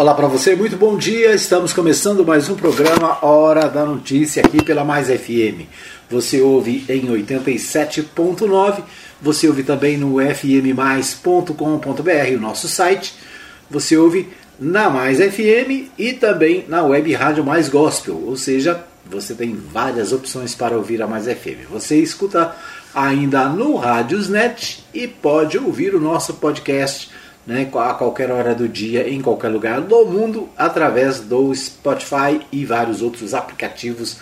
Olá para você, muito bom dia. Estamos começando mais um programa Hora da Notícia aqui pela Mais FM. Você ouve em 87.9, você ouve também no fmmais.com.br, o nosso site. Você ouve na Mais FM e também na Web Rádio Mais Gospel, ou seja, você tem várias opções para ouvir a Mais FM. Você escuta ainda no Rádiosnet e pode ouvir o nosso podcast né, a qualquer hora do dia, em qualquer lugar do mundo, através do Spotify e vários outros aplicativos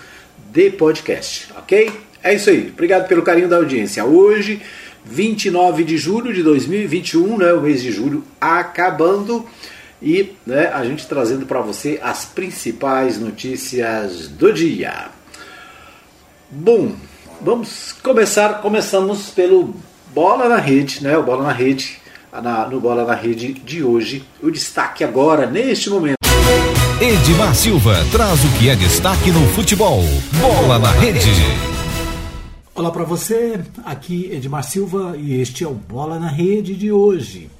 de podcast, ok? É isso aí, obrigado pelo carinho da audiência. Hoje, 29 de julho de 2021, né, o mês de julho acabando e né, a gente trazendo para você as principais notícias do dia. Bom, vamos começar. Começamos pelo Bola na Rede, né? O Bola na Rede na, no Bola na Rede de hoje. O destaque agora, neste momento. Edmar Silva traz o que é destaque no futebol. Bola na Rede. Olá para você, aqui Edmar Silva e este é o Bola na Rede de hoje.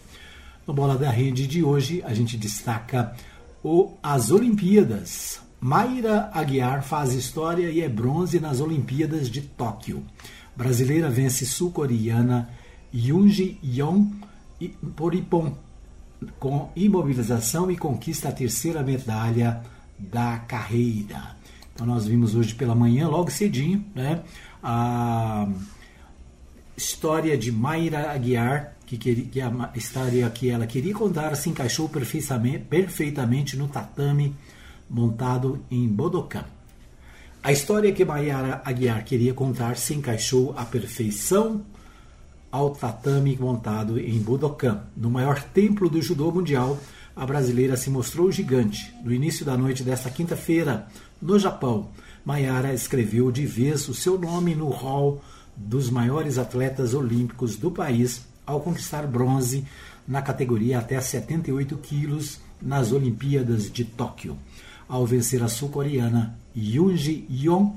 No Bola da Rede de hoje a gente destaca o, as Olimpíadas. Mayra Aguiar faz história e é bronze nas Olimpíadas de Tóquio. Brasileira vence sul-coreana Yoonji Yong por Ipon, com imobilização e conquista a terceira medalha da carreira. Então nós vimos hoje pela manhã, logo cedinho, né, a história de Mayra Aguiar, que, queria, que a história que ela queria contar se encaixou perfeitamente, no tatame montado em Bodokan. A história que Mayara Aguiar queria contar se encaixou à perfeição ao tatame montado em Budokan. No maior templo do judô mundial, a brasileira se mostrou gigante. No início da noite desta quinta-feira, no Japão, Mayara escreveu de vez o seu nome no hall dos maiores atletas olímpicos do país ao conquistar bronze na categoria até 78 quilos nas Olimpíadas de Tóquio. Ao vencer a sul-coreana Yoonji Yong,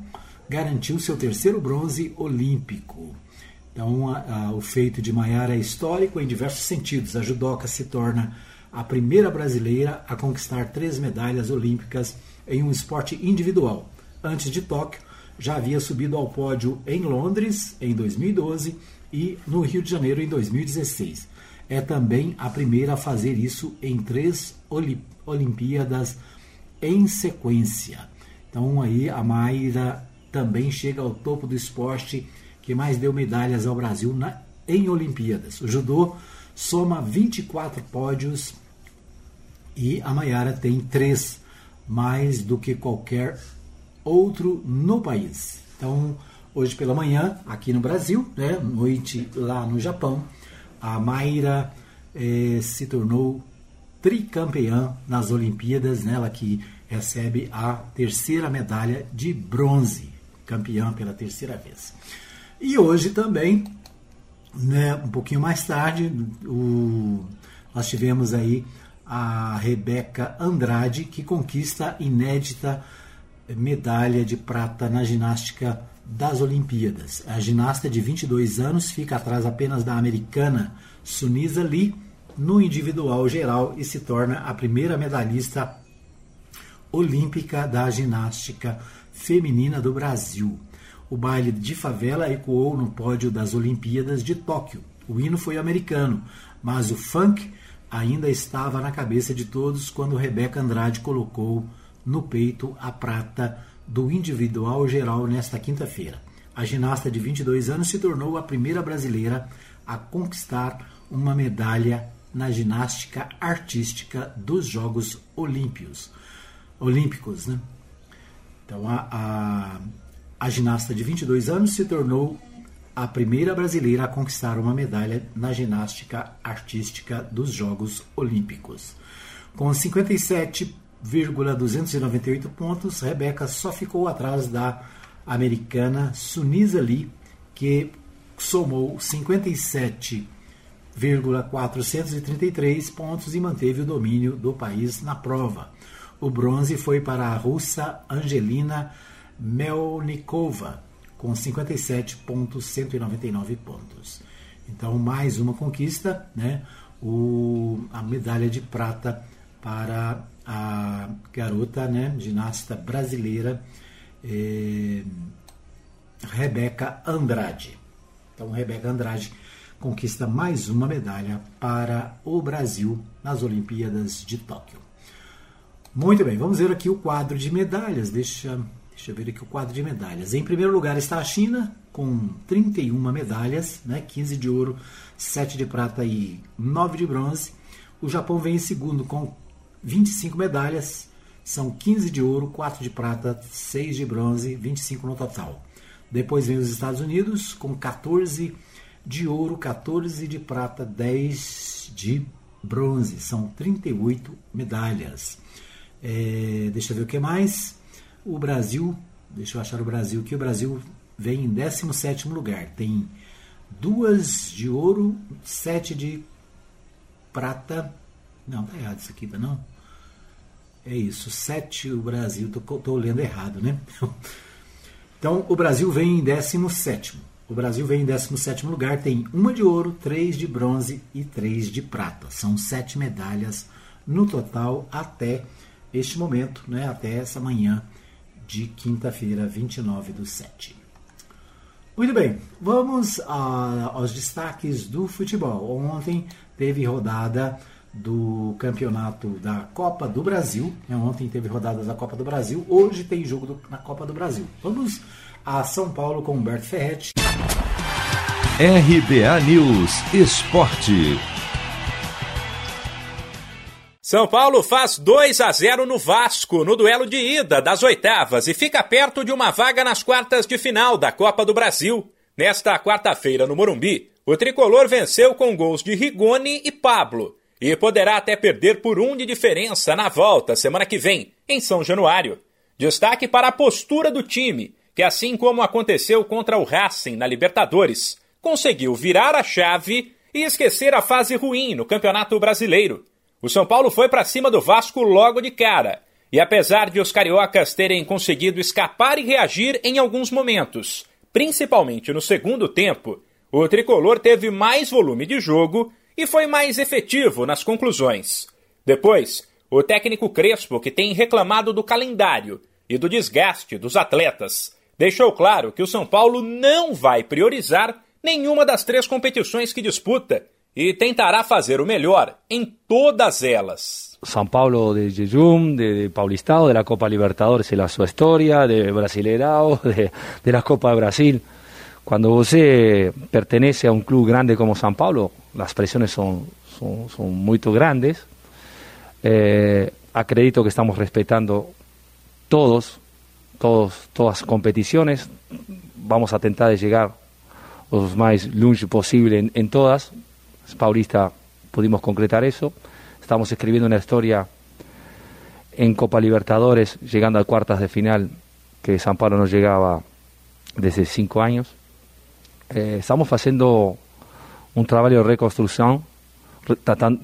garantiu seu terceiro bronze olímpico. Então, a, a, o feito de Maiara é histórico em diversos sentidos. A judoca se torna a primeira brasileira a conquistar três medalhas olímpicas em um esporte individual. Antes de Tóquio, já havia subido ao pódio em Londres em 2012 e no Rio de Janeiro em 2016. É também a primeira a fazer isso em três Olimpíadas em sequência. Então aí a Mayra também chega ao topo do esporte que mais deu medalhas ao Brasil na, em Olimpíadas. O judô soma 24 pódios e a Maiara tem três, mais do que qualquer outro no país. Então, hoje pela manhã, aqui no Brasil, né, noite lá no Japão, a Mayra eh, se tornou tricampeã nas Olimpíadas, né, que recebe a terceira medalha de bronze, campeã pela terceira vez. E hoje também, né, um pouquinho mais tarde, o, nós tivemos aí a Rebeca Andrade, que conquista a inédita medalha de prata na ginástica das Olimpíadas. A ginasta de 22 anos fica atrás apenas da americana Sunisa Lee no individual geral e se torna a primeira medalhista olímpica da ginástica feminina do Brasil. O baile de favela ecoou no pódio das Olimpíadas de Tóquio. O hino foi americano, mas o funk ainda estava na cabeça de todos quando Rebeca Andrade colocou no peito a prata do individual geral nesta quinta-feira. A ginasta de 22 anos se tornou a primeira brasileira a conquistar uma medalha na ginástica artística dos Jogos Olímpicos. Olímpicos, né? Então a, a a ginasta de 22 anos se tornou a primeira brasileira a conquistar uma medalha na ginástica artística dos Jogos Olímpicos. Com 57,298 pontos, Rebeca só ficou atrás da americana Sunisa Lee, que somou 57,433 pontos e manteve o domínio do país na prova. O bronze foi para a russa Angelina Melnikova, com 57,199 pontos. Então, mais uma conquista, né? O, a medalha de prata para a garota, né, ginasta brasileira eh, Rebeca Andrade. Então, Rebeca Andrade conquista mais uma medalha para o Brasil nas Olimpíadas de Tóquio. Muito bem, vamos ver aqui o quadro de medalhas. Deixa, deixa eu ver aqui o quadro de medalhas. Em primeiro lugar está a China, com 31 medalhas, né? 15 de ouro, 7 de prata e 9 de bronze. O Japão vem em segundo com 25 medalhas, são 15 de ouro, 4 de prata, 6 de bronze, 25 no total. Depois vem os Estados Unidos com 14 de ouro, 14 de prata, 10 de bronze. São 38 medalhas. É, deixa eu ver o que mais. O Brasil, deixa eu achar o Brasil aqui. O Brasil vem em 17 lugar. Tem duas de ouro, sete de prata. Não, tá errado isso aqui, tá não? É isso, sete o Brasil. Tô, tô lendo errado, né? Então, o Brasil vem em 17. O Brasil vem em 17 lugar, tem uma de ouro, três de bronze e três de prata. São sete medalhas no total até este momento, né, até essa manhã de quinta-feira, 29 do 7. Muito bem, vamos a, aos destaques do futebol. Ontem teve rodada do campeonato da Copa do Brasil. Né? Ontem teve rodada da Copa do Brasil. Hoje tem jogo do, na Copa do Brasil. Vamos a São Paulo com Humberto Ferretti. RBA News Esporte. São Paulo faz 2 a 0 no Vasco no duelo de ida das oitavas e fica perto de uma vaga nas quartas de final da Copa do Brasil. Nesta quarta-feira no Morumbi, o tricolor venceu com gols de Rigoni e Pablo e poderá até perder por um de diferença na volta semana que vem, em São Januário. Destaque para a postura do time, que assim como aconteceu contra o Racing na Libertadores, conseguiu virar a chave e esquecer a fase ruim no Campeonato Brasileiro. O São Paulo foi para cima do Vasco logo de cara. E apesar de os cariocas terem conseguido escapar e reagir em alguns momentos, principalmente no segundo tempo, o tricolor teve mais volume de jogo e foi mais efetivo nas conclusões. Depois, o técnico Crespo, que tem reclamado do calendário e do desgaste dos atletas, deixou claro que o São Paulo não vai priorizar nenhuma das três competições que disputa e tentará fazer o melhor em todas elas. São Paulo de jejum, de, de Paulistado, de la Copa Libertadores, la su historia, de Brasileirao, de, de Copa de Brasil. Cuando você pertenece a un club grande como São Paulo, las presiones son, son, son muy grandes. Eh, acredito que estamos respetando todos, todos, todas competiciones. Vamos a tentar de llegar lo más longe posible en, en todas. Paulista pudimos concretar eso. Estamos escribiendo una historia en Copa Libertadores, llegando a cuartas de final, que San Pablo no llegaba desde cinco años. Eh, estamos haciendo un trabajo de reconstrucción,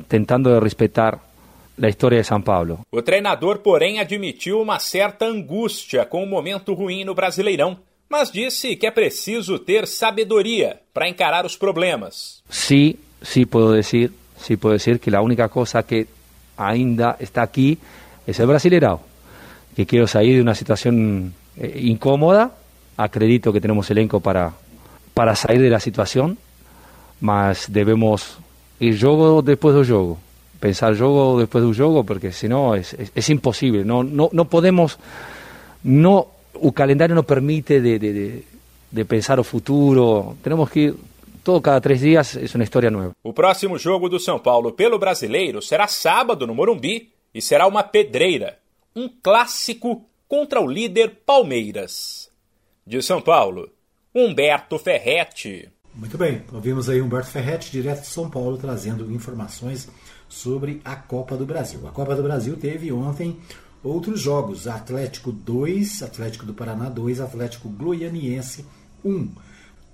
tentando de respetar la história de São Paulo. O treinador, porém, admitiu uma certa angústia com o momento ruim no Brasileirão, mas disse que é preciso ter sabedoria para encarar os problemas. Sim, sí puedo decir, sí puedo decir que la única cosa que ainda está aquí es el brasileirao, que quiero salir de una situación eh, incómoda, acredito que tenemos elenco para, para salir de la situación, mas debemos ir juego después del juego, pensar juego después del juego, porque si no es, es, imposible, no, no, no podemos, no, el calendario no permite de, de, pensar o futuro, tenemos que ir todo cada três dias é uma história nova. O próximo jogo do São Paulo pelo Brasileiro será sábado no Morumbi e será uma pedreira, um clássico contra o líder Palmeiras. De São Paulo, Humberto Ferretti. Muito bem, ouvimos aí Humberto Ferretti, direto de São Paulo, trazendo informações sobre a Copa do Brasil. A Copa do Brasil teve ontem outros jogos: Atlético 2, Atlético do Paraná 2, Atlético Goianiense 1.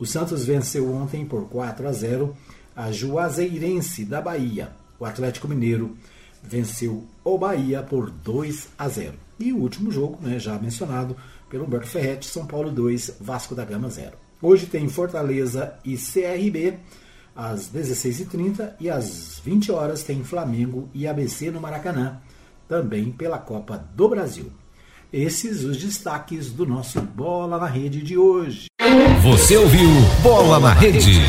O Santos venceu ontem por 4 a 0 a Juazeirense da Bahia. O Atlético Mineiro venceu o Bahia por 2 a 0. E o último jogo, né, já mencionado pelo Humberto Ferretti, São Paulo 2, Vasco da Gama 0. Hoje tem Fortaleza e CRB às 16h30 e às 20 horas tem Flamengo e ABC no Maracanã também pela Copa do Brasil. Esses os destaques do nosso Bola na Rede de hoje. Você ouviu Bola na Rede.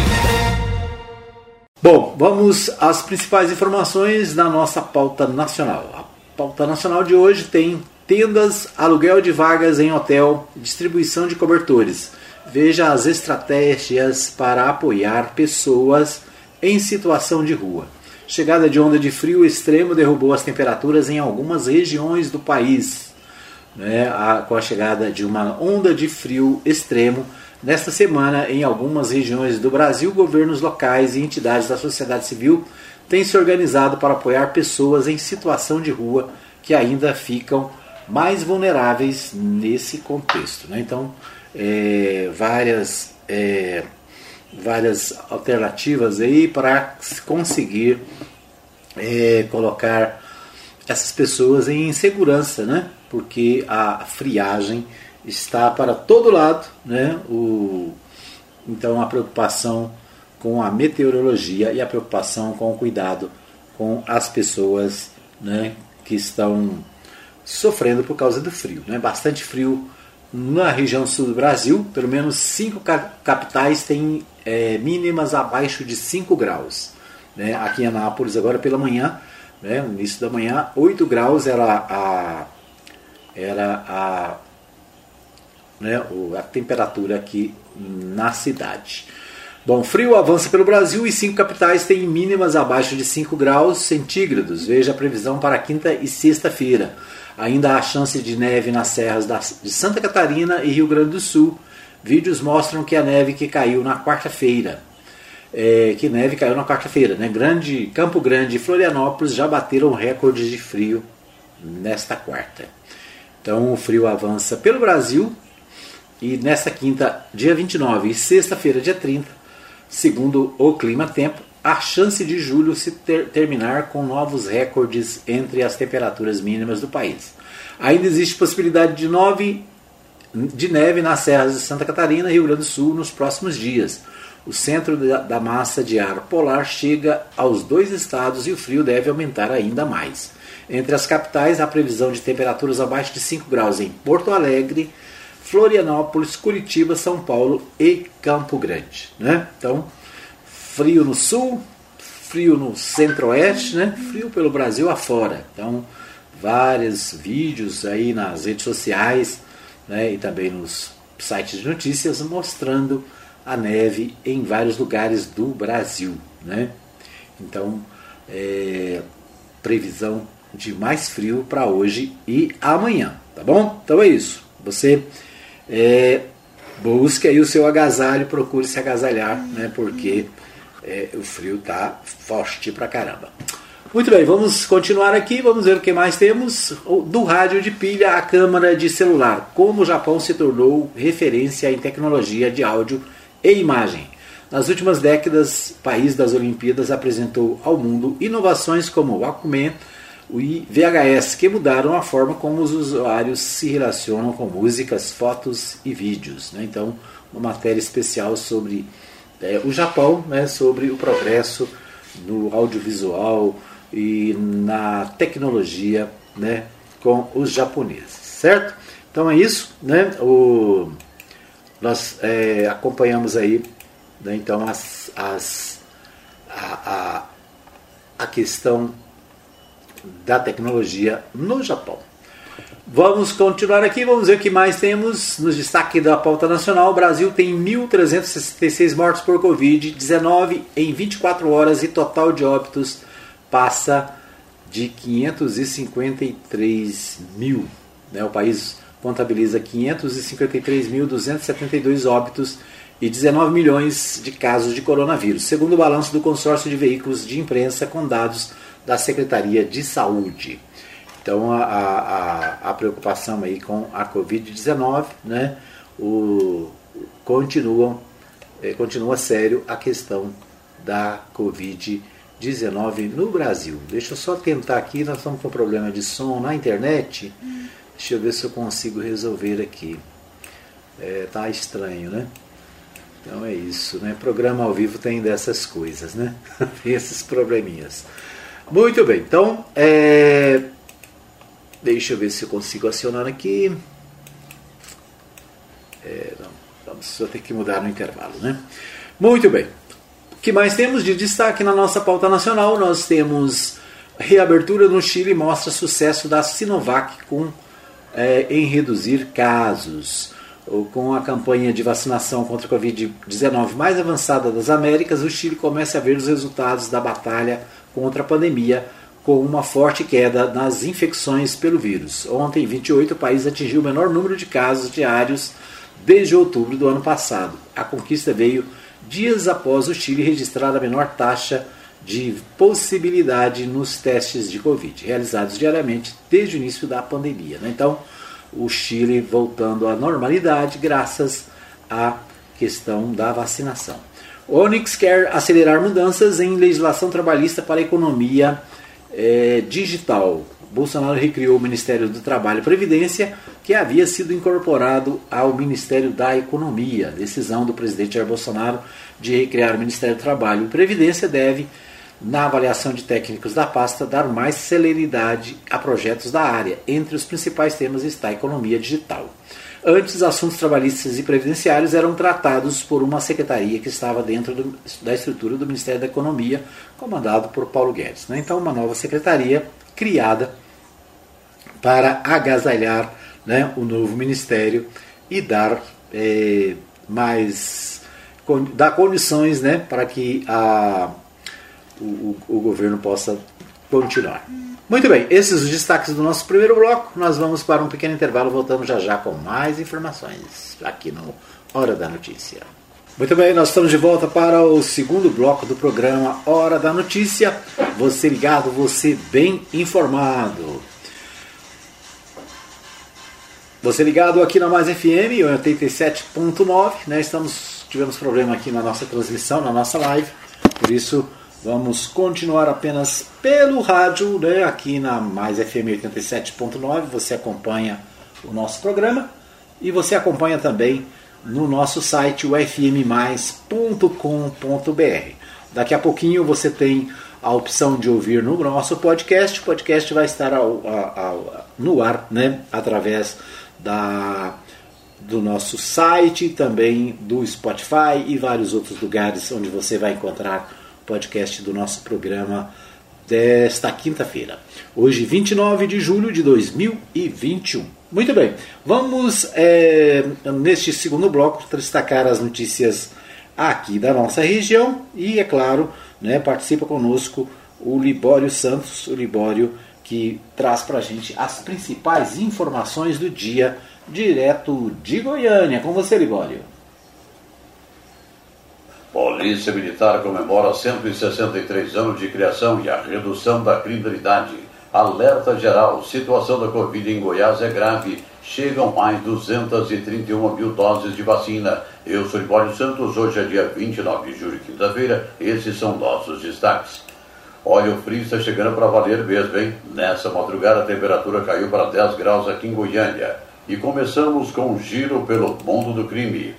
Bom, vamos às principais informações da nossa pauta nacional. A pauta nacional de hoje tem tendas, aluguel de vagas em hotel, distribuição de cobertores. Veja as estratégias para apoiar pessoas em situação de rua. Chegada de onda de frio extremo derrubou as temperaturas em algumas regiões do país. Né, a, com a chegada de uma onda de frio extremo, nesta semana, em algumas regiões do Brasil, governos locais e entidades da sociedade civil têm se organizado para apoiar pessoas em situação de rua que ainda ficam mais vulneráveis nesse contexto. Né? Então, é, várias, é, várias alternativas aí para conseguir é, colocar essas pessoas em segurança, né? porque a friagem está para todo lado, né? O, então a preocupação com a meteorologia e a preocupação com o cuidado com as pessoas né, que estão sofrendo por causa do frio. Né? Bastante frio na região sul do Brasil, pelo menos cinco capitais têm é, mínimas abaixo de 5 graus. Né? Aqui em Anápolis, agora pela manhã, né, no início da manhã, 8 graus era a, era a, né, a temperatura aqui na cidade. Bom, frio avança pelo Brasil e cinco capitais têm mínimas abaixo de 5 graus centígrados. Veja a previsão para quinta e sexta-feira. Ainda há chance de neve nas serras de Santa Catarina e Rio Grande do Sul. Vídeos mostram que a neve que caiu na quarta-feira, é, que neve caiu na quarta-feira, né? Grande, Campo Grande e Florianópolis já bateram recordes de frio nesta quarta. Então o frio avança pelo Brasil e nesta quinta, dia 29 e sexta-feira, dia 30, segundo o Clima Tempo, a chance de julho se ter, terminar com novos recordes entre as temperaturas mínimas do país. Ainda existe possibilidade de, nove, de neve nas serras de Santa Catarina e Rio Grande do Sul nos próximos dias. O centro da, da massa de ar polar chega aos dois estados e o frio deve aumentar ainda mais. Entre as capitais, há previsão de temperaturas abaixo de 5 graus em Porto Alegre, Florianópolis, Curitiba, São Paulo e Campo Grande. Né? Então, frio no sul, frio no centro-oeste, né? frio pelo Brasil afora. Então, vários vídeos aí nas redes sociais né? e também nos sites de notícias mostrando a neve em vários lugares do Brasil. Né? Então, é, previsão de mais frio para hoje e amanhã, tá bom? Então é isso. Você é, busque aí o seu agasalho, procure se agasalhar, né? Porque é, o frio tá forte pra caramba. Muito bem, vamos continuar aqui, vamos ver o que mais temos. Do rádio de pilha à câmara de celular. Como o Japão se tornou referência em tecnologia de áudio e imagem. Nas últimas décadas, o país das Olimpíadas apresentou ao mundo inovações como o Walkman e VHS, que mudaram a forma como os usuários se relacionam com músicas, fotos e vídeos. Né? Então, uma matéria especial sobre é, o Japão né, sobre o progresso no audiovisual e na tecnologia né, com os japoneses, certo? Então é isso, né? O, nós é, acompanhamos aí né, então as, as, a, a, a questão da tecnologia no Japão. Vamos continuar aqui, vamos ver o que mais temos nos destaque da pauta nacional. O Brasil tem 1.366 mortos por Covid-19 em 24 horas e total de óbitos passa de 553 mil. Né? O país contabiliza 553.272 óbitos e 19 milhões de casos de coronavírus, segundo o balanço do consórcio de veículos de imprensa com dados da Secretaria de Saúde. Então a, a, a preocupação aí com a Covid-19, né? O, continuam, é, continua sério a questão da Covid-19 no Brasil. Deixa eu só tentar aqui, nós estamos com problema de som na internet. Deixa eu ver se eu consigo resolver aqui. É, tá estranho, né? Então é isso, né? Programa ao vivo tem dessas coisas, né? tem esses probleminhas. Muito bem, então é, Deixa eu ver se eu consigo acionar aqui. É, não, vamos só ter que mudar no intervalo, né? Muito bem. O que mais temos de destaque na nossa pauta nacional? Nós temos reabertura no Chile mostra sucesso da Sinovac com, é, em reduzir casos. Com a campanha de vacinação contra a Covid-19 mais avançada das Américas, o Chile começa a ver os resultados da batalha contra a pandemia com uma forte queda nas infecções pelo vírus. Ontem, 28, o país atingiu o menor número de casos diários desde outubro do ano passado. A conquista veio dias após o Chile registrar a menor taxa de possibilidade nos testes de Covid, realizados diariamente desde o início da pandemia. Né? Então, o Chile voltando à normalidade graças à questão da vacinação. Onyx quer acelerar mudanças em legislação trabalhista para a economia é, digital. Bolsonaro recriou o Ministério do Trabalho e Previdência, que havia sido incorporado ao Ministério da Economia. Decisão do presidente Jair Bolsonaro de recriar o Ministério do Trabalho e Previdência deve, na avaliação de técnicos da pasta, dar mais celeridade a projetos da área. Entre os principais temas está a economia digital. Antes, assuntos trabalhistas e previdenciários eram tratados por uma secretaria que estava dentro do, da estrutura do Ministério da Economia, comandado por Paulo Guedes. Né? Então, uma nova secretaria criada para agasalhar né, o novo ministério e dar é, mais dar condições né, para que a, o, o governo possa continuar. Muito bem, esses os destaques do nosso primeiro bloco. Nós vamos para um pequeno intervalo, voltamos já já com mais informações aqui no Hora da Notícia. Muito bem, nós estamos de volta para o segundo bloco do programa Hora da Notícia. Você ligado, você bem informado. Você ligado aqui na Mais FM, 87.9, né? Estamos tivemos problema aqui na nossa transmissão, na nossa live. Por isso, Vamos continuar apenas pelo rádio, né? aqui na Mais FM 87.9. Você acompanha o nosso programa e você acompanha também no nosso site, o fmmais.com.br. Daqui a pouquinho você tem a opção de ouvir no nosso podcast. O podcast vai estar ao, ao, ao, no ar né? através da, do nosso site, também do Spotify e vários outros lugares onde você vai encontrar podcast do nosso programa desta quinta-feira. Hoje, 29 de julho de 2021. Muito bem, vamos é, neste segundo bloco destacar as notícias aqui da nossa região e, é claro, né, participa conosco o Libório Santos, o Libório que traz para a gente as principais informações do dia direto de Goiânia. Com você, Libório. Polícia Militar comemora 163 anos de criação e a redução da criminalidade. Alerta geral: situação da Covid em Goiás é grave. Chegam mais 231 mil doses de vacina. Eu sou Libório Santos. Hoje é dia 29 de julho, quinta-feira. Esses são nossos destaques. Olha, o frio está chegando para valer mesmo, hein? Nessa madrugada a temperatura caiu para 10 graus aqui em Goiânia. E começamos com um giro pelo mundo do crime.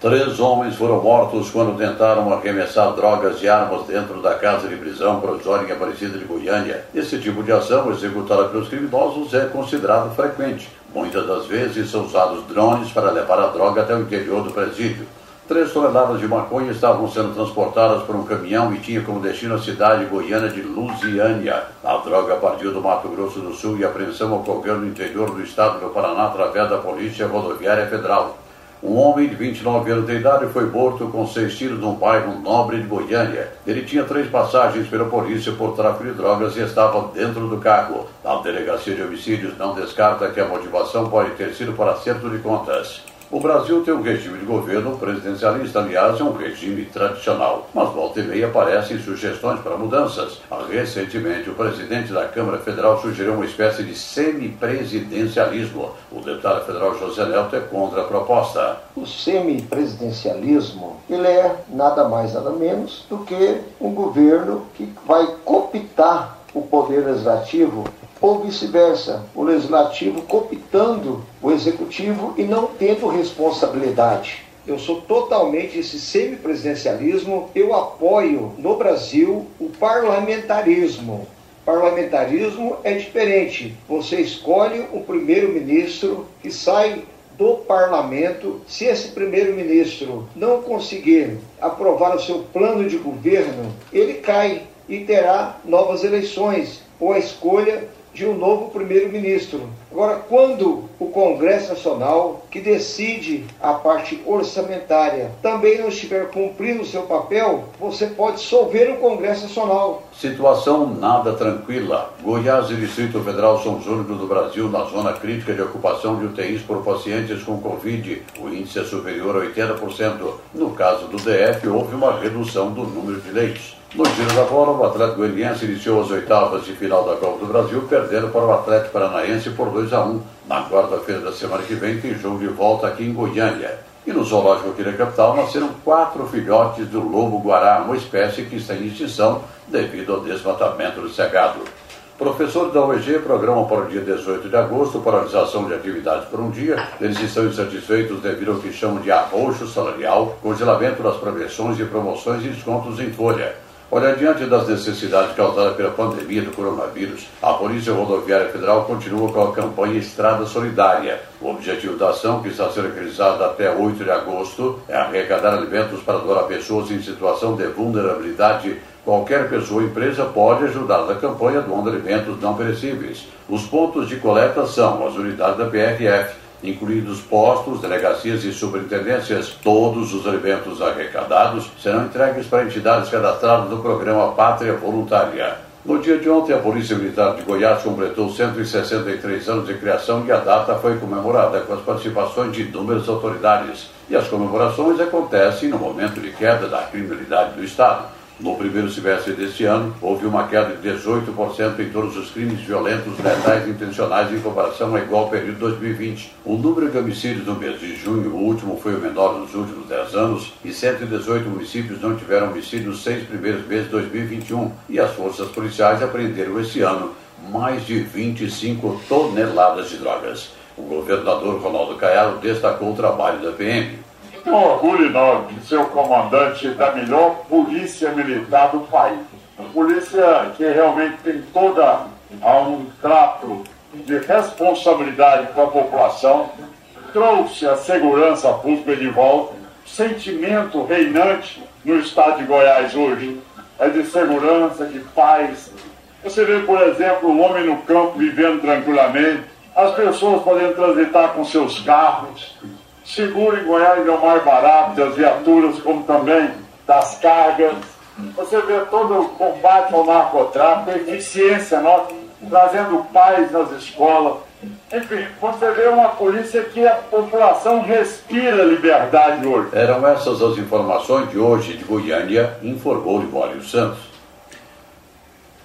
Três homens foram mortos quando tentaram arremessar drogas e armas dentro da casa de prisão provisória Aparecida de Goiânia. Esse tipo de ação, executada pelos criminosos, é considerado frequente. Muitas das vezes são usados drones para levar a droga até o interior do presídio. Três toneladas de maconha estavam sendo transportadas por um caminhão e tinha como destino a cidade goiana de Lusiânia. A droga partiu do Mato Grosso do Sul e a apreensão ocorreu no interior do estado do Paraná através da Polícia Rodoviária Federal. Um homem de 29 anos de idade foi morto com seis tiros num bairro nobre de Goiânia. Ele tinha três passagens pela polícia por tráfico de drogas e estava dentro do carro. A delegacia de homicídios não descarta que a motivação pode ter sido para acerto de contas. O Brasil tem um regime de governo presidencialista, aliás, é um regime tradicional, mas volta e meia aparecem sugestões para mudanças. Recentemente, o presidente da Câmara Federal sugeriu uma espécie de semipresidencialismo. O deputado federal José Nelto é contra a proposta. O semipresidencialismo, ele é nada mais nada menos do que um governo que vai cooptar o poder legislativo ou vice-versa, o legislativo cooptando o executivo e não tendo responsabilidade. eu sou totalmente esse semipresidencialismo, eu apoio no Brasil o parlamentarismo. Parlamentarismo é diferente. Você escolhe um primeiro-ministro que sai do parlamento. Se esse primeiro-ministro não conseguir aprovar o seu plano de governo, ele cai e terá novas eleições ou a escolha de um novo primeiro-ministro. Agora, quando o Congresso Nacional, que decide a parte orçamentária, também não estiver cumprindo o seu papel, você pode dissolver o Congresso Nacional. Situação nada tranquila. Goiás e Distrito Federal são os únicos do Brasil na zona crítica de ocupação de UTIs por pacientes com Covid. O índice é superior a 80%. No caso do DF, houve uma redução do número de leitos. No giro da bola, o Atlético Goianiense iniciou as oitavas de final da Copa do Brasil, perdendo para o Atlético Paranaense por 2 a 1 Na quarta-feira da semana que vem, tem jogo de volta aqui em Goiânia. E no Zoológico aqui da capital nasceram quatro filhotes do lobo-guará, uma espécie que está em extinção devido ao desmatamento do cegado. Professores da UEG programam para o dia 18 de agosto paralisação de atividades por um dia. Eles estão insatisfeitos devido ao que chamam de arroxo salarial, congelamento das progressões e promoções e descontos em folha. Olha, diante das necessidades causadas pela pandemia do coronavírus, a Polícia Rodoviária Federal continua com a campanha Estrada Solidária. O objetivo da ação, que está sendo realizada até 8 de agosto, é arrecadar alimentos para doar a pessoas em situação de vulnerabilidade. Qualquer pessoa ou empresa pode ajudar na campanha doando alimentos não perecíveis. Os pontos de coleta são as unidades da PRF, incluídos postos, delegacias e superintendências. Todos os alimentos arrecadados serão entregues para entidades cadastradas no programa Pátria Voluntária. No dia de ontem, a Polícia Militar de Goiás completou 163 anos de criação e a data foi comemorada com as participações de inúmeras autoridades. E as comemorações acontecem no momento de queda da criminalidade do Estado. No primeiro semestre deste ano, houve uma queda de 18% em todos os crimes violentos, letais intencionais em comparação ao igual período de 2020. O número de homicídios no mês de junho, o último foi o menor nos últimos 10 anos, e 118 municípios não tiveram homicídio nos seis primeiros meses de 2021. E as forças policiais apreenderam esse ano mais de 25 toneladas de drogas. O governador Ronaldo Caiado destacou o trabalho da PM um de ser o comandante da melhor polícia militar do país. Uma polícia que realmente tem toda um trato de responsabilidade com a população, trouxe a segurança pública de volta, o sentimento reinante no estado de Goiás hoje é de segurança, de paz. Você vê, por exemplo, o homem no campo vivendo tranquilamente, as pessoas podendo transitar com seus carros, Seguro em Goiás é o mais barato das viaturas, como também das cargas. Você vê todo o combate ao narcotráfico, a eficiência nossa, trazendo paz nas escolas. Enfim, você vê uma polícia que a população respira liberdade hoje. Eram essas as informações de hoje de Goiânia, informou Libório Santos.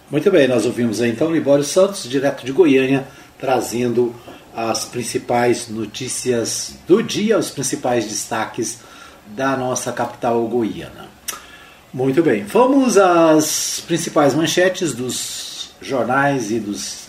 Muito bem, nós ouvimos aí então Libório Santos, direto de Goiânia, trazendo as principais notícias do dia, os principais destaques da nossa capital goiana. Muito bem, vamos às principais manchetes dos jornais e dos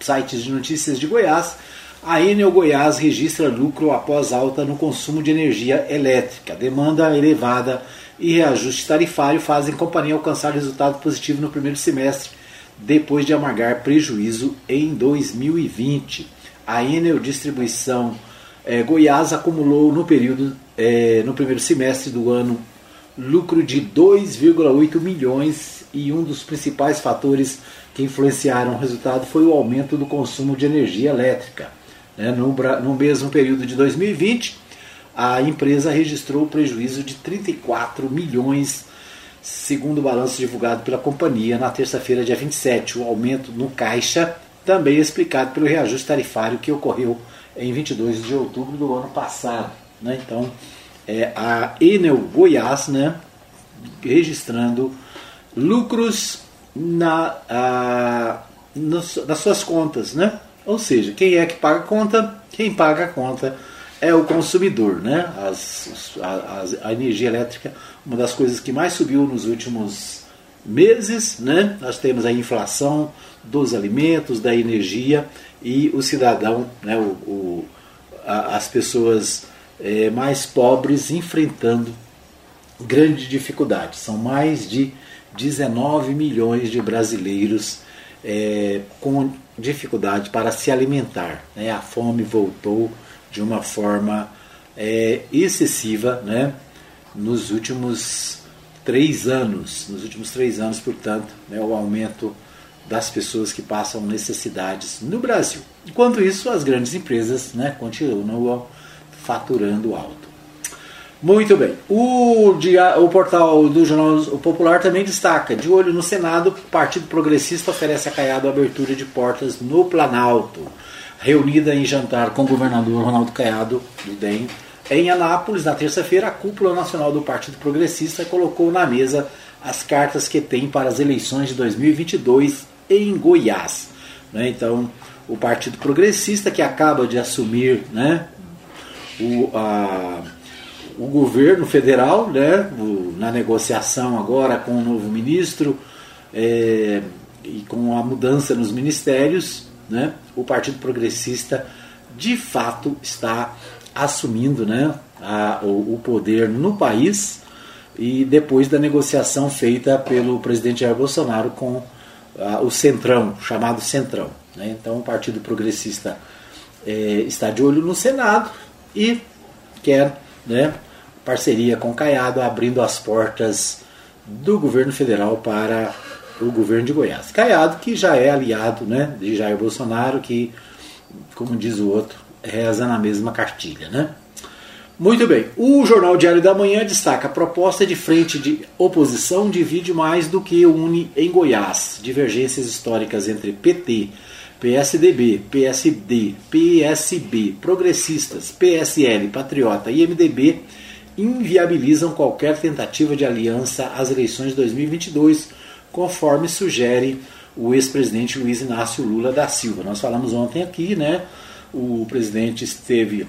sites de notícias de Goiás. A Enel Goiás registra lucro após alta no consumo de energia elétrica. Demanda elevada e reajuste tarifário fazem companhia alcançar resultado positivo no primeiro semestre, depois de amargar prejuízo em 2020 a Enel Distribuição é, Goiás acumulou no período, é, no primeiro semestre do ano, lucro de 2,8 milhões e um dos principais fatores que influenciaram o resultado foi o aumento do consumo de energia elétrica. Né? No, no mesmo período de 2020, a empresa registrou prejuízo de 34 milhões, segundo o balanço divulgado pela companhia na terça-feira, dia 27. O aumento no caixa também explicado pelo reajuste tarifário que ocorreu em 22 de outubro do ano passado. Né? Então, é, a Enel Goiás né, registrando lucros na, a, nas suas contas. Né? Ou seja, quem é que paga a conta? Quem paga a conta é o consumidor. Né? As, a, a energia elétrica, uma das coisas que mais subiu nos últimos meses. Né? Nós temos a inflação dos alimentos, da energia e o cidadão, né, o, o a, as pessoas é, mais pobres enfrentando grande dificuldade. São mais de 19 milhões de brasileiros é, com dificuldade para se alimentar. Né? A fome voltou de uma forma é, excessiva né? nos últimos três anos. Nos últimos três anos, portanto, né? o aumento das pessoas que passam necessidades no Brasil. Enquanto isso, as grandes empresas né, continuam faturando alto. Muito bem. O, dia, o portal do Jornal Popular também destaca: de olho no Senado, o Partido Progressista oferece a Caiado abertura de portas no Planalto. Reunida em jantar com o governador Ronaldo Caiado do DEM em Anápolis, na terça-feira, a cúpula nacional do Partido Progressista colocou na mesa as cartas que tem para as eleições de 2022 em Goiás. Né? Então, o Partido Progressista, que acaba de assumir né, o, a o governo federal, né, na negociação agora com o novo ministro é, e com a mudança nos ministérios, né, o Partido Progressista de fato está assumindo né, a, o, o, poder no país e depois da negociação feita pelo presidente Jair Bolsonaro com o Centrão, chamado Centrão. Né, então o Partido Progressista é, está de olho no Senado e quer né, parceria com Caiado, abrindo as portas do governo federal para o governo de Goiás. Caiado, que já é aliado né, de Jair Bolsonaro, que, como diz o outro, reza na mesma cartilha. Né? Muito bem, o Jornal Diário da Manhã destaca a proposta de frente de oposição divide mais do que une em Goiás. Divergências históricas entre PT, PSDB, PSD, PSB, Progressistas, PSL, Patriota e MDB inviabilizam qualquer tentativa de aliança às eleições de 2022, conforme sugere o ex-presidente Luiz Inácio Lula da Silva. Nós falamos ontem aqui, né? O presidente esteve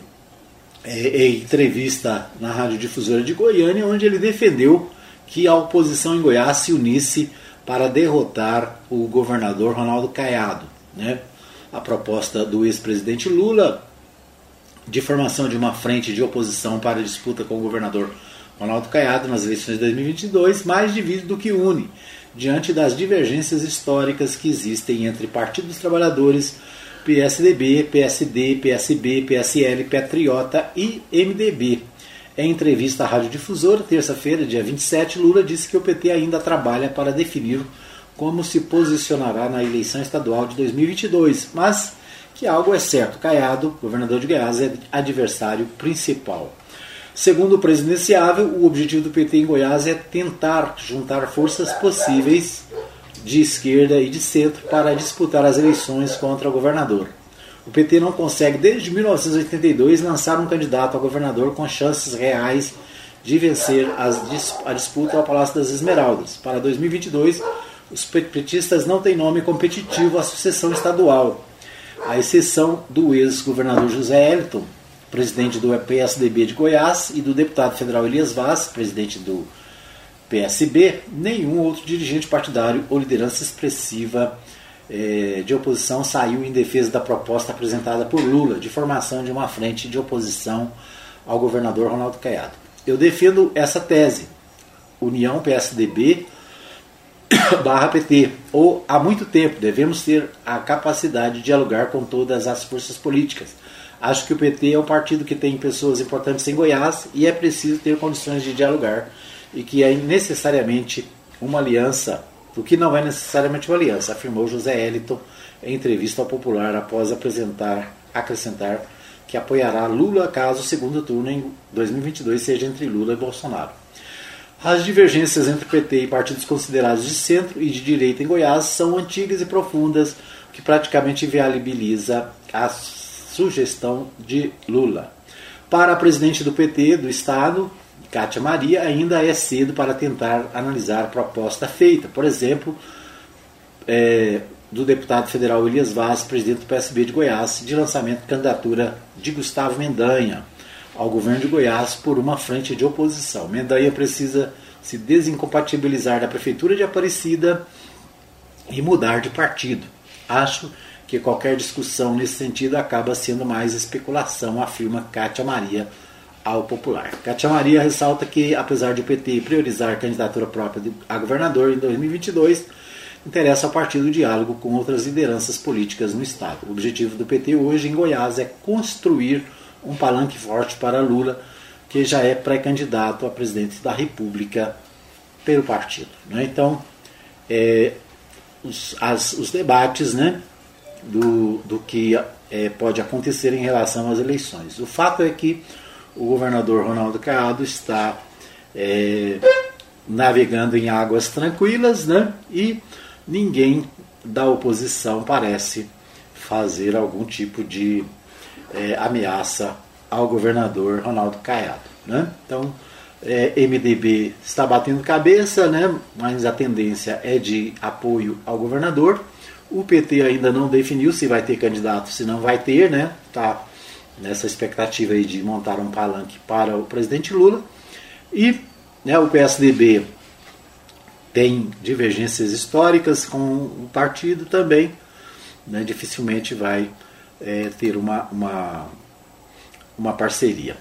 é, em entrevista na Rádio Difusora de Goiânia, onde ele defendeu que a oposição em Goiás se unisse para derrotar o governador Ronaldo Caiado. Né? A proposta do ex-presidente Lula de formação de uma frente de oposição para disputa com o governador Ronaldo Caiado nas eleições de 2022 mais divide do que une, diante das divergências históricas que existem entre Partido dos Trabalhadores, PSDB, PSD, PSB, PSL, Patriota e MDB. Em entrevista à Rádio Difusora, terça-feira, dia 27, Lula disse que o PT ainda trabalha para definir como se posicionará na eleição estadual de 2022, mas que algo é certo, Caiado, governador de Goiás, é adversário principal. Segundo o presidenciável, o objetivo do PT em Goiás é tentar juntar forças possíveis de esquerda e de centro para disputar as eleições contra o governador. O PT não consegue, desde 1982, lançar um candidato a governador com chances reais de vencer as, a disputa ao Palácio das Esmeraldas. Para 2022, os petistas não têm nome competitivo à sucessão estadual à exceção do ex-governador José Eliton, presidente do PSDB de Goiás, e do deputado federal Elias Vaz, presidente do PSB, nenhum outro dirigente partidário ou liderança expressiva eh, de oposição saiu em defesa da proposta apresentada por Lula de formação de uma frente de oposição ao governador Ronaldo Caiado. Eu defendo essa tese. União PSDB barra PT. Ou há muito tempo devemos ter a capacidade de dialogar com todas as forças políticas. Acho que o PT é um partido que tem pessoas importantes em Goiás e é preciso ter condições de dialogar e que é necessariamente uma aliança, o que não é necessariamente uma aliança, afirmou José Eliton em entrevista ao Popular após apresentar, acrescentar que apoiará Lula caso o segundo turno em 2022 seja entre Lula e Bolsonaro. As divergências entre PT e partidos considerados de centro e de direita em Goiás são antigas e profundas, o que praticamente viabiliza a sugestão de Lula. Para a presidente do PT do Estado, Cátia Maria, ainda é cedo para tentar analisar a proposta feita. Por exemplo, é, do deputado federal Elias Vaz, presidente do PSB de Goiás, de lançamento de candidatura de Gustavo Mendanha ao governo de Goiás por uma frente de oposição. Mendanha precisa se desincompatibilizar da prefeitura de Aparecida e mudar de partido. Acho que qualquer discussão nesse sentido acaba sendo mais especulação, afirma Cátia Maria ao popular. Katia Maria ressalta que, apesar de o PT priorizar a candidatura própria a governador em 2022, interessa ao partido o diálogo com outras lideranças políticas no Estado. O objetivo do PT hoje em Goiás é construir um palanque forte para Lula, que já é pré-candidato a presidente da República pelo partido. Né? Então, é, os, as, os debates né, do, do que é, pode acontecer em relação às eleições. O fato é que o governador Ronaldo Caiado está é, navegando em águas tranquilas né, e ninguém da oposição parece fazer algum tipo de é, ameaça ao governador Ronaldo Caiado. Né? Então, é, MDB está batendo cabeça, né? mas a tendência é de apoio ao governador. O PT ainda não definiu se vai ter candidato, se não vai ter, né? Está nessa expectativa aí de montar um palanque para o presidente Lula. E né, o PSDB tem divergências históricas com o partido também, né, dificilmente vai é, ter uma, uma, uma parceria.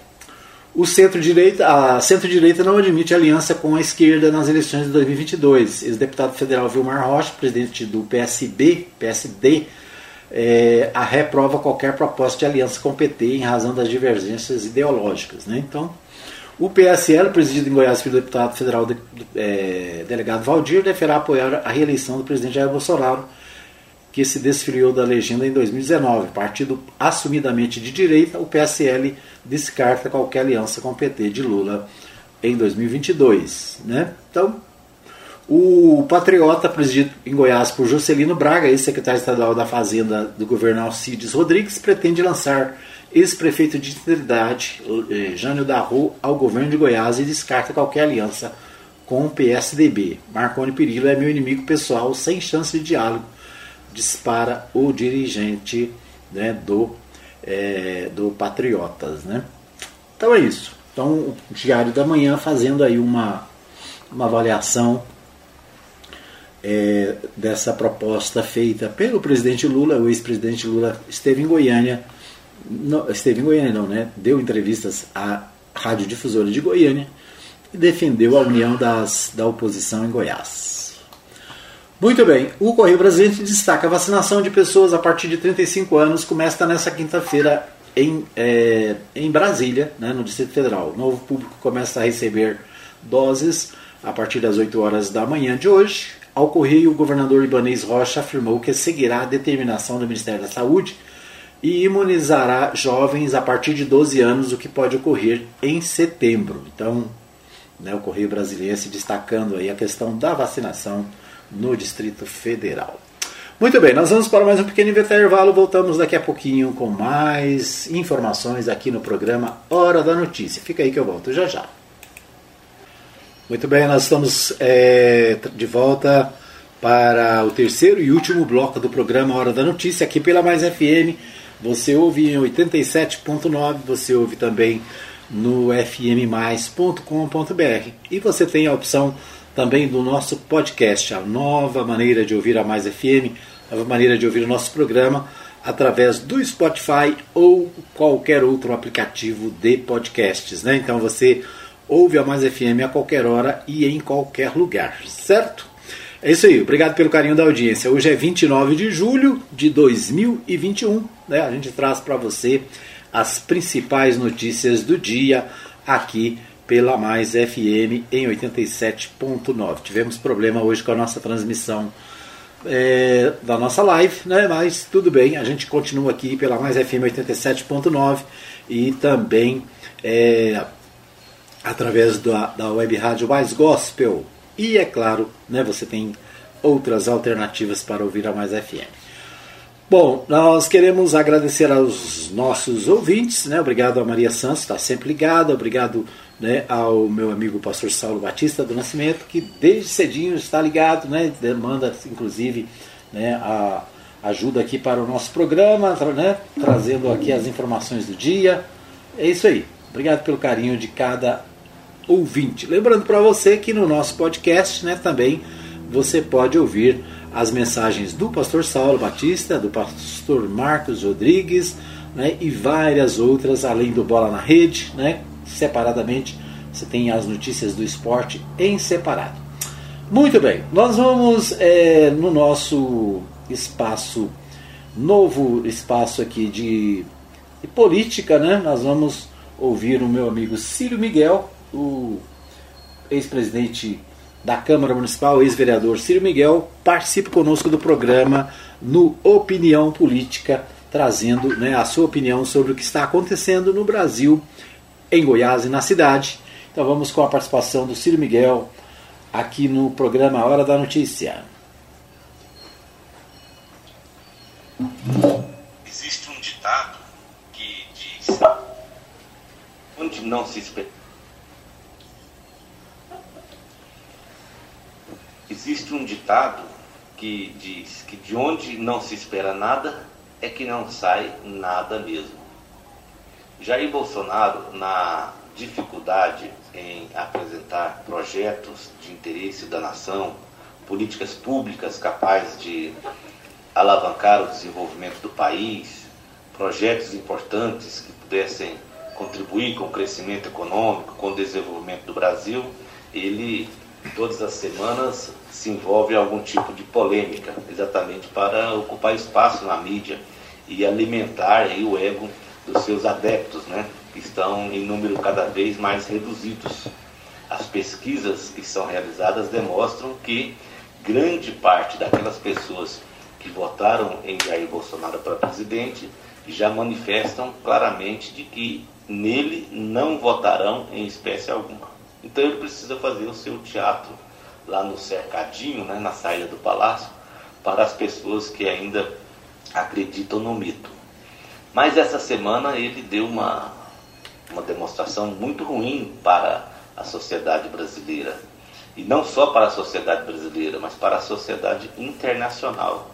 O centro-direita, a centro-direita não admite aliança com a esquerda nas eleições de 2022. Ex-deputado federal Vilmar Rocha, presidente do PSB, PSD, é, a reprova qualquer proposta de aliança com o PT em razão das divergências ideológicas. Né? Então, o PSL, presidido em Goiás pelo deputado federal de, é, delegado Valdir, deverá apoiar a reeleição do presidente Jair Bolsonaro, que se desfiliou da legenda em 2019. Partido assumidamente de direita, o PSL descarta qualquer aliança com o PT de Lula em 2022. Né? Então, o Patriota, presidido em Goiás por Juscelino Braga, ex-secretário estadual da Fazenda do governo Alcides Rodrigues, pretende lançar ex-prefeito de Trindade, eh, Jânio Darro, ao governo de Goiás e descarta qualquer aliança com o PSDB. Marconi Perillo é meu inimigo pessoal, sem chance de diálogo, dispara o dirigente né, do, é, do Patriotas. Né? Então é isso. Então o Diário da Manhã fazendo aí uma, uma avaliação é, dessa proposta feita pelo presidente Lula. O ex-presidente Lula esteve em Goiânia não, esteve em Goiânia não, né? Deu entrevistas à Rádio Difusora de Goiânia e defendeu a união das, da oposição em Goiás. Muito bem, o Correio Brasileiro destaca a vacinação de pessoas a partir de 35 anos começa nessa quinta-feira em, é, em Brasília, né, no Distrito Federal. O novo público começa a receber doses a partir das 8 horas da manhã de hoje. Ao Correio, o governador Ibanês Rocha afirmou que seguirá a determinação do Ministério da Saúde e imunizará jovens a partir de 12 anos, o que pode ocorrer em setembro. Então, né, o Correio Brasileiro se destacando aí a questão da vacinação no Distrito Federal. Muito bem, nós vamos para mais um pequeno intervalo. Voltamos daqui a pouquinho com mais informações aqui no programa Hora da Notícia. Fica aí que eu volto já já. Muito bem, nós estamos é, de volta para o terceiro e último bloco do programa Hora da Notícia aqui pela Mais FM você ouve em 87.9, você ouve também no fmmais.com.br. E você tem a opção também do nosso podcast, a nova maneira de ouvir a Mais FM, a nova maneira de ouvir o nosso programa através do Spotify ou qualquer outro aplicativo de podcasts. Né? Então você ouve a Mais FM a qualquer hora e em qualquer lugar, certo? É isso aí, obrigado pelo carinho da audiência. Hoje é 29 de julho de 2021, né? A gente traz para você as principais notícias do dia aqui pela Mais FM em 87.9. Tivemos problema hoje com a nossa transmissão é, da nossa live, né? Mas tudo bem, a gente continua aqui pela Mais FM 87.9 e também é, através da, da web rádio Mais Gospel e é claro, né, você tem outras alternativas para ouvir a Mais FM. Bom, nós queremos agradecer aos nossos ouvintes, né? Obrigado a Maria Santos, está sempre ligada, obrigado né, ao meu amigo pastor Saulo Batista do Nascimento, que desde cedinho está ligado, né? Demanda, inclusive, né, a ajuda aqui para o nosso programa, né, trazendo aqui as informações do dia. É isso aí. Obrigado pelo carinho de cada ouvinte. Lembrando para você que no nosso podcast né, também você pode ouvir as mensagens do pastor Saulo Batista, do pastor Marcos Rodrigues né, e várias outras, além do Bola na Rede, né, separadamente. Você tem as notícias do esporte em separado. Muito bem, nós vamos é, no nosso espaço, novo espaço aqui de, de política, né? Nós vamos ouvir o meu amigo Círio Miguel, o ex-presidente da Câmara Municipal, ex-vereador Círio Miguel, participe conosco do programa no Opinião Política, trazendo né, a sua opinião sobre o que está acontecendo no Brasil, em Goiás e na cidade. Então vamos com a participação do Círio Miguel aqui no programa Hora da Notícia. Existe um ditado que diz: onde não se espera Existe um ditado que diz que de onde não se espera nada é que não sai nada mesmo. Jair Bolsonaro, na dificuldade em apresentar projetos de interesse da nação, políticas públicas capazes de alavancar o desenvolvimento do país, projetos importantes que pudessem contribuir com o crescimento econômico, com o desenvolvimento do Brasil, ele todas as semanas se envolve algum tipo de polêmica, exatamente para ocupar espaço na mídia e alimentar aí o ego dos seus adeptos, né, que estão em número cada vez mais reduzidos. As pesquisas que são realizadas demonstram que grande parte daquelas pessoas que votaram em Jair Bolsonaro para presidente já manifestam claramente de que nele não votarão em espécie alguma. Então ele precisa fazer o seu teatro lá no cercadinho, né, na saída do palácio, para as pessoas que ainda acreditam no mito. Mas essa semana ele deu uma, uma demonstração muito ruim para a sociedade brasileira. E não só para a sociedade brasileira, mas para a sociedade internacional.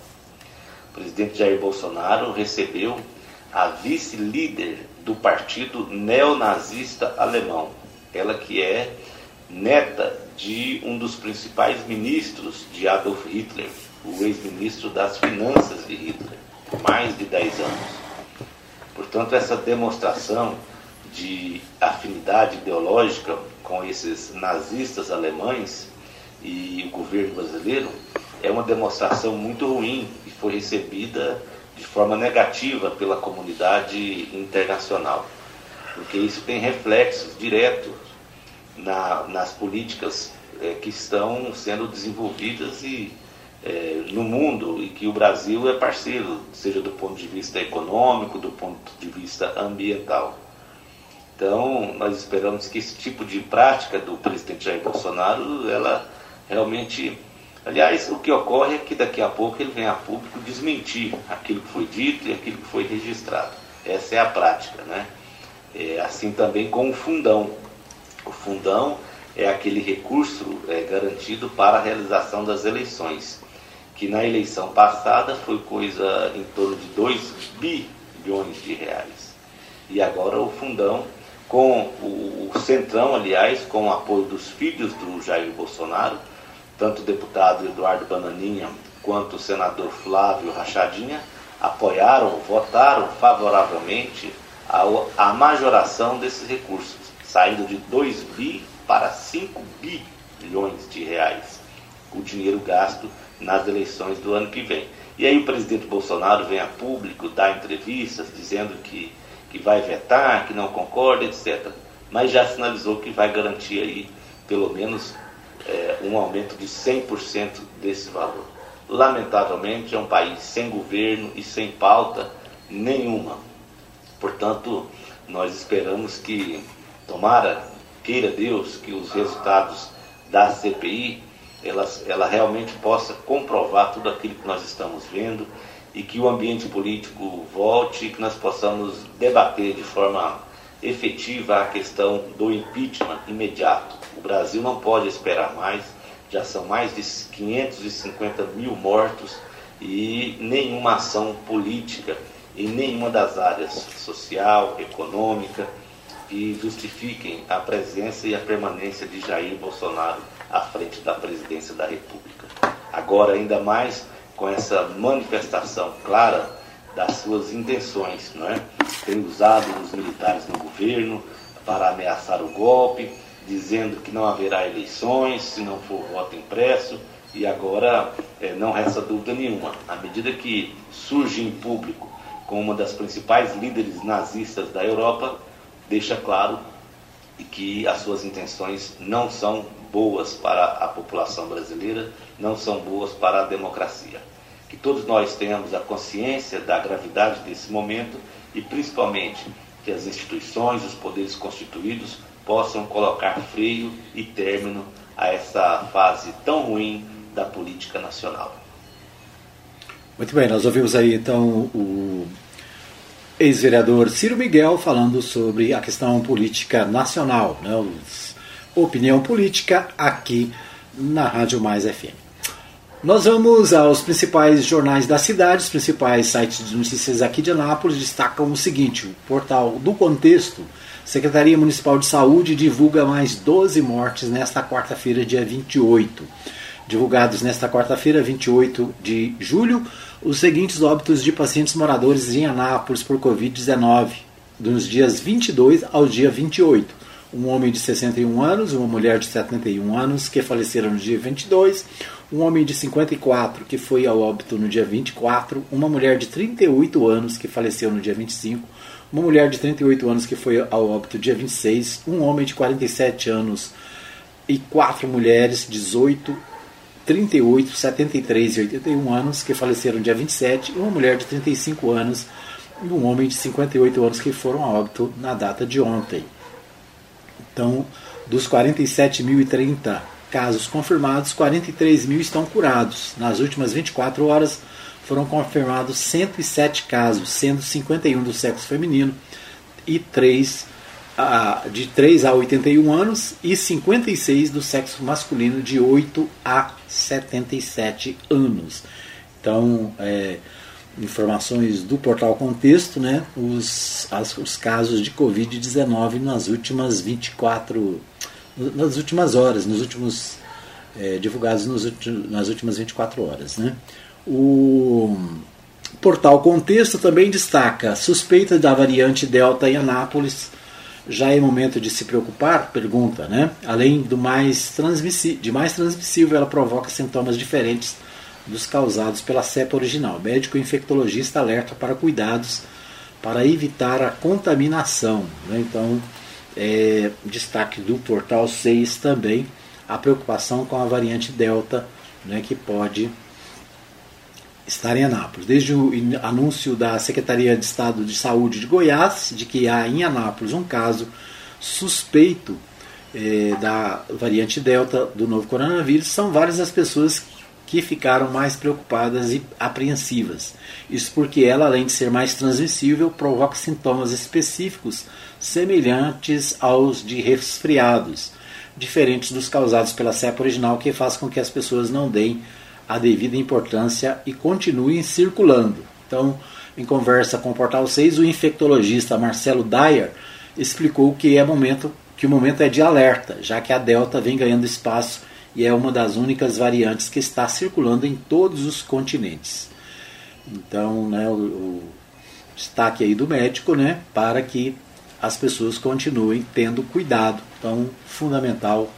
O presidente Jair Bolsonaro recebeu a vice-líder do partido neonazista alemão, ela que é neta de um dos principais ministros de Adolf Hitler, o ex-ministro das Finanças de Hitler, por mais de 10 anos. Portanto, essa demonstração de afinidade ideológica com esses nazistas alemães e o governo brasileiro é uma demonstração muito ruim e foi recebida de forma negativa pela comunidade internacional, porque isso tem reflexos diretos na, nas políticas é, que estão sendo desenvolvidas e, é, no mundo e que o Brasil é parceiro, seja do ponto de vista econômico, do ponto de vista ambiental. Então, nós esperamos que esse tipo de prática do presidente Jair Bolsonaro, ela realmente. Aliás, o que ocorre é que daqui a pouco ele vem a público desmentir aquilo que foi dito e aquilo que foi registrado. Essa é a prática, né? É, assim também com o fundão. O fundão é aquele recurso é, garantido para a realização das eleições, que na eleição passada foi coisa em torno de 2 bilhões de reais. E agora o fundão, com o, o Centrão, aliás, com o apoio dos filhos do Jair Bolsonaro, tanto o deputado Eduardo Bananinha quanto o senador Flávio Rachadinha, apoiaram, votaram favoravelmente a, a majoração desses recursos saindo de 2 bi para 5 bilhões de reais, o dinheiro gasto nas eleições do ano que vem. E aí o presidente Bolsonaro vem a público, dá entrevistas dizendo que, que vai vetar, que não concorda, etc. Mas já sinalizou que vai garantir aí pelo menos é, um aumento de 100% desse valor. Lamentavelmente é um país sem governo e sem pauta nenhuma. Portanto, nós esperamos que Tomara, queira Deus, que os resultados da CPI ela, ela realmente possa comprovar tudo aquilo que nós estamos vendo e que o ambiente político volte e que nós possamos debater de forma efetiva a questão do impeachment imediato. O Brasil não pode esperar mais, já são mais de 550 mil mortos e nenhuma ação política em nenhuma das áreas social, econômica, que justifiquem a presença e a permanência de Jair Bolsonaro à frente da presidência da República. Agora, ainda mais com essa manifestação clara das suas intenções, não é? Tem usado os militares no governo para ameaçar o golpe, dizendo que não haverá eleições se não for voto impresso. E agora é, não resta dúvida nenhuma. À medida que surge em público como uma das principais líderes nazistas da Europa, deixa claro que as suas intenções não são boas para a população brasileira, não são boas para a democracia. Que todos nós tenhamos a consciência da gravidade desse momento e, principalmente, que as instituições, os poderes constituídos possam colocar freio e término a essa fase tão ruim da política nacional. Muito bem, nós ouvimos aí então o ex-vereador Ciro Miguel falando sobre a questão política nacional, né, opinião política aqui na Rádio Mais FM. Nós vamos aos principais jornais da cidade, os principais sites de notícias aqui de Anápolis destacam o seguinte: o portal do Contexto, Secretaria Municipal de Saúde divulga mais 12 mortes nesta quarta-feira, dia 28 divulgados nesta quarta-feira, 28 de julho, os seguintes óbitos de pacientes moradores em Anápolis por Covid-19, dos dias 22 ao dia 28. Um homem de 61 anos, uma mulher de 71 anos, que faleceram no dia 22, um homem de 54, que foi ao óbito no dia 24, uma mulher de 38 anos, que faleceu no dia 25, uma mulher de 38 anos, que foi ao óbito dia 26, um homem de 47 anos e quatro mulheres, 18 38, 73 e 81 anos, que faleceram dia 27, e uma mulher de 35 anos e um homem de 58 anos que foram a óbito na data de ontem. Então, dos 47.030 casos confirmados, 43 mil estão curados. Nas últimas 24 horas foram confirmados 107 casos, sendo 51 do sexo feminino e 3 de 3 a 81 anos e 56 do sexo masculino de 8 a 77 anos. Então, é, informações do portal Contexto, né, os, as, os casos de Covid-19 nas últimas 24, nas últimas horas, nos últimos é, divulgados nos, nas últimas 24 horas. Né. O portal Contexto também destaca suspeita da variante Delta em Anápolis já é momento de se preocupar? Pergunta, né? Além do mais de mais transmissível, ela provoca sintomas diferentes dos causados pela cepa original. Médico infectologista alerta para cuidados para evitar a contaminação. Né? Então, é, destaque do portal 6 também a preocupação com a variante Delta, né, que pode estar em Anápolis. Desde o anúncio da Secretaria de Estado de Saúde de Goiás de que há em Anápolis um caso suspeito eh, da variante Delta do novo coronavírus, são várias as pessoas que ficaram mais preocupadas e apreensivas. Isso porque ela, além de ser mais transmissível, provoca sintomas específicos semelhantes aos de resfriados, diferentes dos causados pela cepa original, que faz com que as pessoas não deem a devida importância e continuem circulando. Então, em conversa com o Portal 6, o infectologista Marcelo Dyer explicou que é momento que o momento é de alerta, já que a Delta vem ganhando espaço e é uma das únicas variantes que está circulando em todos os continentes. Então, né, o, o destaque aí do médico, né, para que as pessoas continuem tendo cuidado. Então, fundamental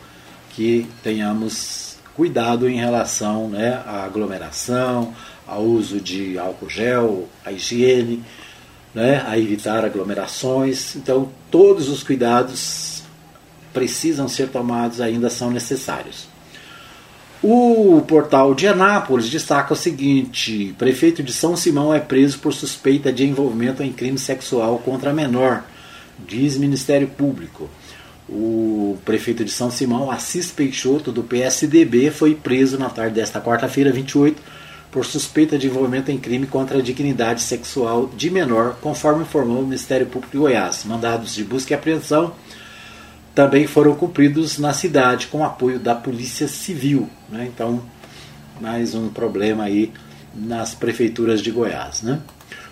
que tenhamos cuidado em relação né, à aglomeração, ao uso de álcool gel, à higiene, né, a evitar aglomerações. Então, todos os cuidados precisam ser tomados, ainda são necessários. O portal de Anápolis destaca o seguinte: prefeito de São Simão é preso por suspeita de envolvimento em crime sexual contra menor, diz Ministério Público. O prefeito de São Simão, Assis Peixoto, do PSDB, foi preso na tarde desta quarta-feira, 28, por suspeita de envolvimento em crime contra a dignidade sexual de menor, conforme informou o Ministério Público de Goiás. Mandados de busca e apreensão também foram cumpridos na cidade com apoio da Polícia Civil. Né? Então, mais um problema aí nas prefeituras de Goiás. Né?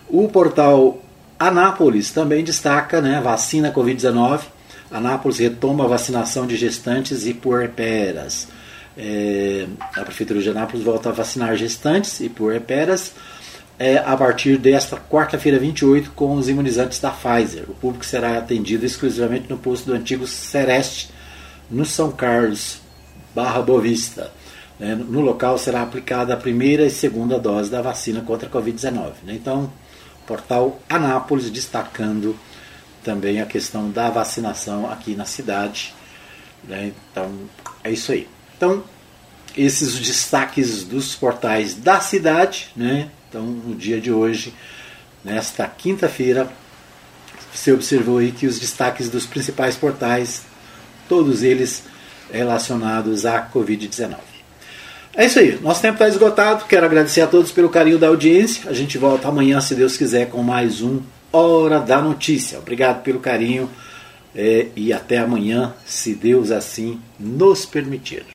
O portal Anápolis também destaca né, vacina Covid-19 Anápolis retoma a vacinação de gestantes e puerperas. É, a Prefeitura de Anápolis volta a vacinar gestantes e puerperas. é a partir desta quarta-feira 28 com os imunizantes da Pfizer. O público será atendido exclusivamente no posto do antigo Sereste, no São Carlos, Barra Bovista. Né? No local será aplicada a primeira e segunda dose da vacina contra a Covid-19. Né? Então, portal Anápolis destacando também a questão da vacinação aqui na cidade. Né? Então, é isso aí. Então, esses destaques dos portais da cidade. Né? Então, no dia de hoje, nesta quinta-feira, você observou aí que os destaques dos principais portais, todos eles relacionados à Covid-19. É isso aí, nosso tempo está esgotado. Quero agradecer a todos pelo carinho da audiência. A gente volta amanhã, se Deus quiser, com mais um Hora da Notícia. Obrigado pelo carinho é, e até amanhã, se Deus assim nos permitir.